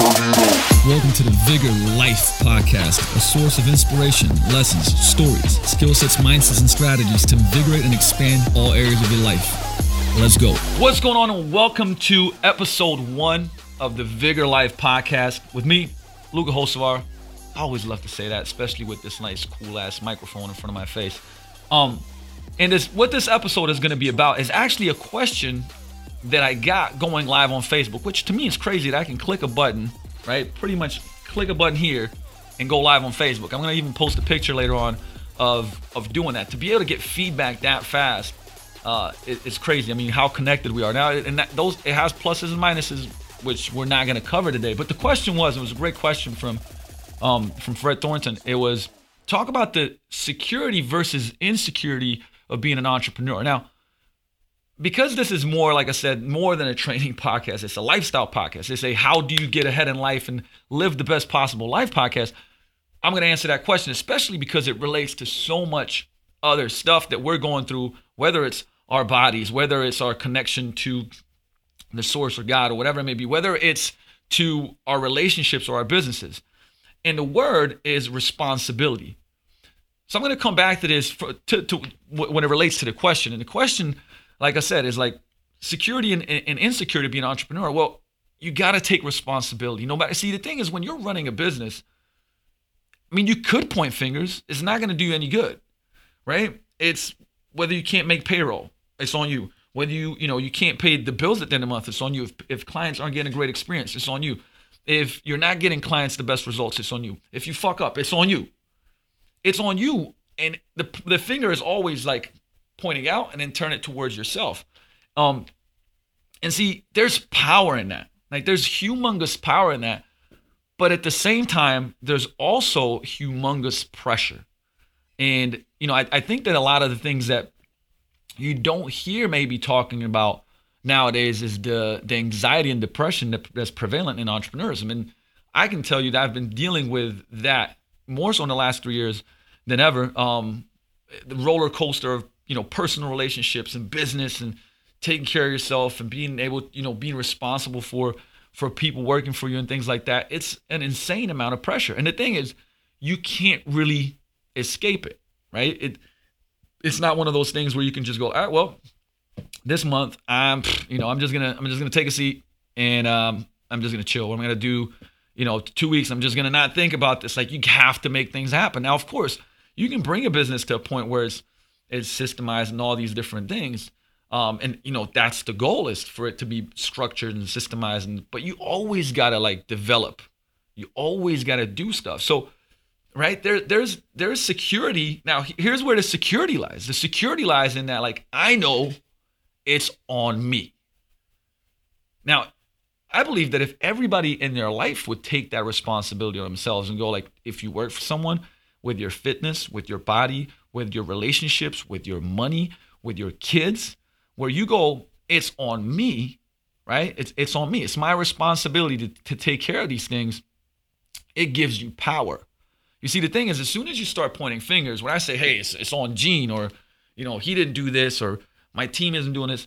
Welcome to the Vigor Life Podcast, a source of inspiration, lessons, stories, skill sets, mindsets, and strategies to invigorate and expand all areas of your life. Let's go. What's going on, and welcome to episode one of the Vigor Life Podcast with me, Luka Hocevar. I always love to say that, especially with this nice, cool ass microphone in front of my face. Um, and this, what this episode is going to be about is actually a question that I got going live on Facebook, which to me is crazy that I can click a button, right? Pretty much click a button here and go live on Facebook. I'm gonna even post a picture later on of of doing that. To be able to get feedback that fast, uh, it, it's crazy. I mean, how connected we are now, and that, those it has pluses and minuses, which we're not gonna cover today. But the question was, it was a great question from um, from Fred Thornton. It was talk about the security versus insecurity of being an entrepreneur. Now because this is more, like I said, more than a training podcast, it's a lifestyle podcast. It's a how do you get ahead in life and live the best possible life podcast. I'm going to answer that question, especially because it relates to so much other stuff that we're going through, whether it's our bodies, whether it's our connection to the source or God or whatever it may be, whether it's to our relationships or our businesses. And the word is responsibility. So I'm going to come back to this for, to, to when it relates to the question. And the question like I said, is like security and, and insecurity being an entrepreneur. Well, you got to take responsibility. No matter. See, the thing is, when you're running a business, I mean, you could point fingers. It's not going to do you any good, right? It's whether you can't make payroll, it's on you. Whether you, you know, you can't pay the bills at the end of the month, it's on you. If, if clients aren't getting a great experience, it's on you. If you're not getting clients the best results, it's on you. If you fuck up, it's on you. It's on you. And the the finger is always like pointing out and then turn it towards yourself. Um, and see, there's power in that. Like there's humongous power in that. But at the same time, there's also humongous pressure. And, you know, I, I think that a lot of the things that you don't hear maybe talking about nowadays is the, the anxiety and depression that, that's prevalent in entrepreneurs. I mean, I can tell you that I've been dealing with that more so in the last three years than ever. Um, the roller coaster of you know personal relationships and business and taking care of yourself and being able you know being responsible for for people working for you and things like that it's an insane amount of pressure. And the thing is you can't really escape it right? It it's not one of those things where you can just go all right well this month i'm you know i'm just gonna i'm just gonna take a seat and um, i'm just gonna chill. I'm gonna do? You know two weeks i'm just gonna not think about this. Like you have to make things happen. Now of course you can bring a business to a point where it's is systemized and all these different things. Um, and you know that's the goal is for it to be structured and systemized. And, but you always gotta like develop. You always gotta do stuff. So right there, there's there's security. Now here's where the security lies. The security lies in that like I know it's on me. Now I believe that if everybody in their life would take that responsibility on themselves and go like, if you work for someone with your fitness, with your body, with your relationships, with your money, with your kids, where you go, it's on me, right? It's, it's on me. It's my responsibility to, to take care of these things. It gives you power. You see, the thing is, as soon as you start pointing fingers, when I say, hey, it's, it's on Gene, or, you know, he didn't do this, or my team isn't doing this,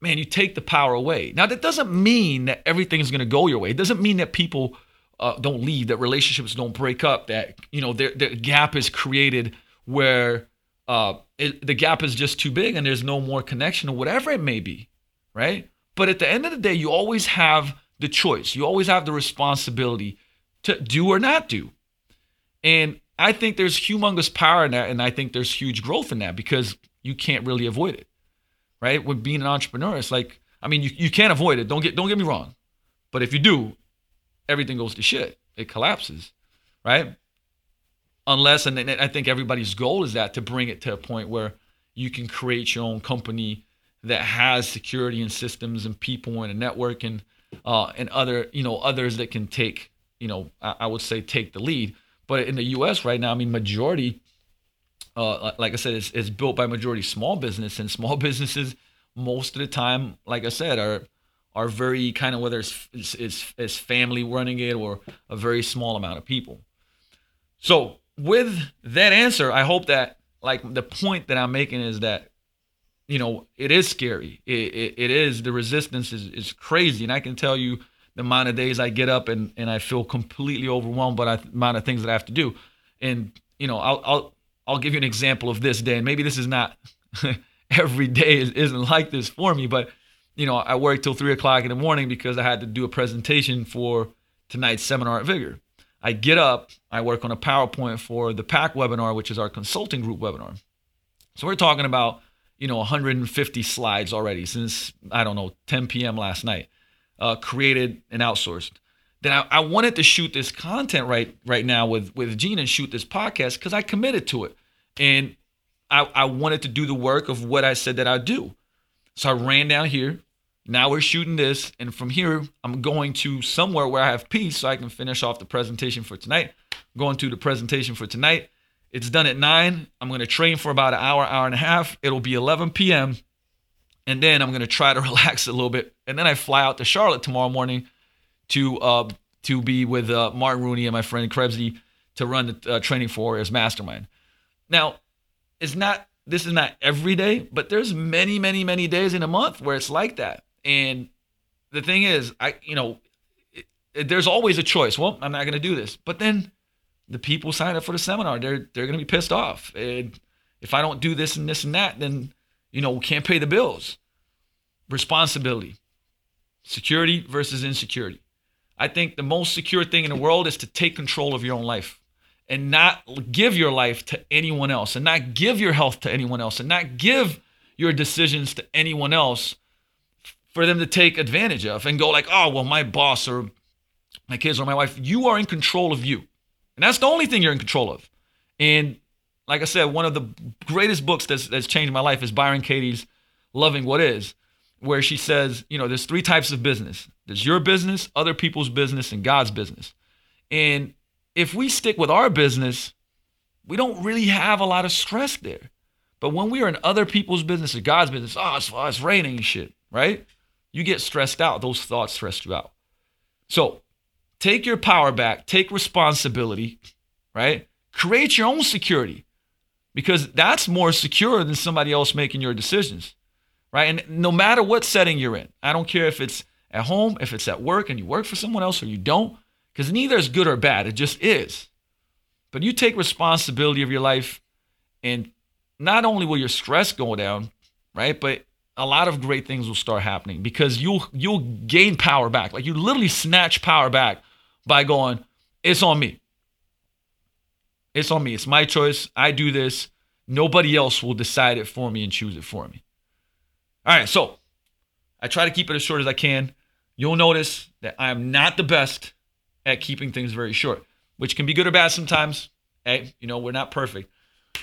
man, you take the power away. Now, that doesn't mean that everything is going to go your way. It doesn't mean that people uh, don't leave, that relationships don't break up, that, you know, the gap is created where uh, it, the gap is just too big and there's no more connection or whatever it may be, right? But at the end of the day, you always have the choice. You always have the responsibility to do or not do. And I think there's humongous power in that, and I think there's huge growth in that because you can't really avoid it, right? With being an entrepreneur, it's like I mean, you, you can't avoid it. Don't get don't get me wrong, but if you do, everything goes to shit. It collapses, right? unless and I think everybody's goal is that to bring it to a point where you can create your own company that has security and systems and people and a network and uh, and other you know others that can take you know I, I, would say take the lead. But in the U.S. right now, I mean, majority, uh, like I said, is, is built by majority small business and small businesses most of the time, like I said, are are very kind of whether it's, it's, it's family running it or a very small amount of people. So with that answer, I hope that like the point that I'm making is that you know it is scary. It, it, it is the resistance is, is crazy, and I can tell you the amount of days I get up and, and I feel completely overwhelmed by the amount of things that I have to do. And, you know, I'll, I'll, I'll give you an example of this day. And maybe this is not every day isn't like this for me, but, you know, I work till three o'clock in the morning because I had to do a presentation for tonight's seminar at Vigor. I get up, I work on a PowerPoint for the PAC webinar, which is our consulting group webinar. So we're talking about, you know, 150 slides already since, I don't know, 10 p.m. last night uh, created and outsourced. Then I, I, wanted to shoot this content right right now with with Gene and shoot this podcast because I committed to it, and I, I wanted to do the work of what I said that I'd do. So I ran down here. Now we're shooting this, and from here I'm going to somewhere where I have peace, so I can finish off the presentation for tonight. I'm going to the presentation for tonight. It's done at nine. I'm going to train for about an hour, hour and a half. It'll be 11 p.m and then I'm gonna try to relax a little bit, and then I fly out to Charlotte tomorrow morning to uh, to be with uh, Martin Rooney and my friend Krebsy to run the uh, training for his mastermind. Now, it's not this is not every day, but there's many, many, many days in a month where it's like that. And the thing is, I you know, it, it, there's always a choice. Well, I'm not gonna do this, but then the people sign up for the seminar, they're they're gonna be pissed off. And if I don't do this and this and that, then you know, we can't pay the bills. Responsibility, security versus insecurity. I think the most secure thing in the world is to take control of your own life and not give your life to anyone else and not give your health to anyone else and not give your decisions to anyone else for them to take advantage of and go like, oh, well, my boss or my kids or my wife, you are in control of you. And that's the only thing you're in control of. And like I said, one of the greatest books that's, that's changed my life is Byron Katie's Loving What Is, where she says, you know, there's three types of business there's your business, other people's business, and God's business. And if we stick with our business, we don't really have a lot of stress there. But when we are in other people's business or God's business, oh, it's, oh, it's raining and shit, right? You get stressed out. Those thoughts stress you out. So take your power back, take responsibility, right? Create your own security because that's more secure than somebody else making your decisions, right? And no matter what setting you're in, I don't care if it's at home, if it's at work and you work for someone else or you don't, because neither is good or bad. It just is. But you take responsibility of your life, and not only will your stress go down, right? But a lot of great things will start happening because you'll you'll gain power back. Like you literally snatch power back by going, it's on me. It's on me. It's my choice. I do this. Nobody else will decide it for me and choose it for me. All right, so I try to keep it as short as I can. You'll notice that I am not the best at keeping things very short, which can be good or bad sometimes. Hey, you know, we're not perfect.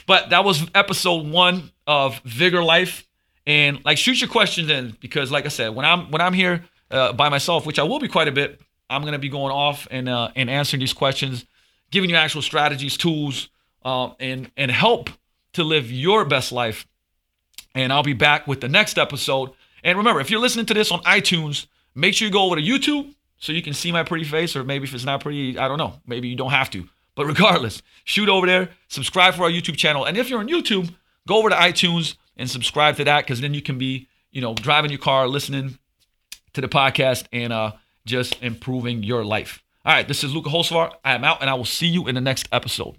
But that was episode one of Vigor Life. And like shoot your questions in because like I said, when I'm when I'm here uh, by myself, which I will be quite a bit, I'm gonna be going off and uh, and answering these questions giving you actual strategies, tools, uh, and and help to live your best life. And I'll be back with the next episode. And remember, if you're listening to this on iTunes, make sure you go over to YouTube so you can see my pretty face, or maybe if it's not pretty, I don't know, maybe you don't have to. But regardless, shoot over there, subscribe for our YouTube channel, and if you're on YouTube, go over to iTunes and subscribe to that because then you can be, you know, driving your car, listening to the podcast, and uh, just improving your life. All right, this is Luka Hocevar. I am out, and I will see you in the next episode.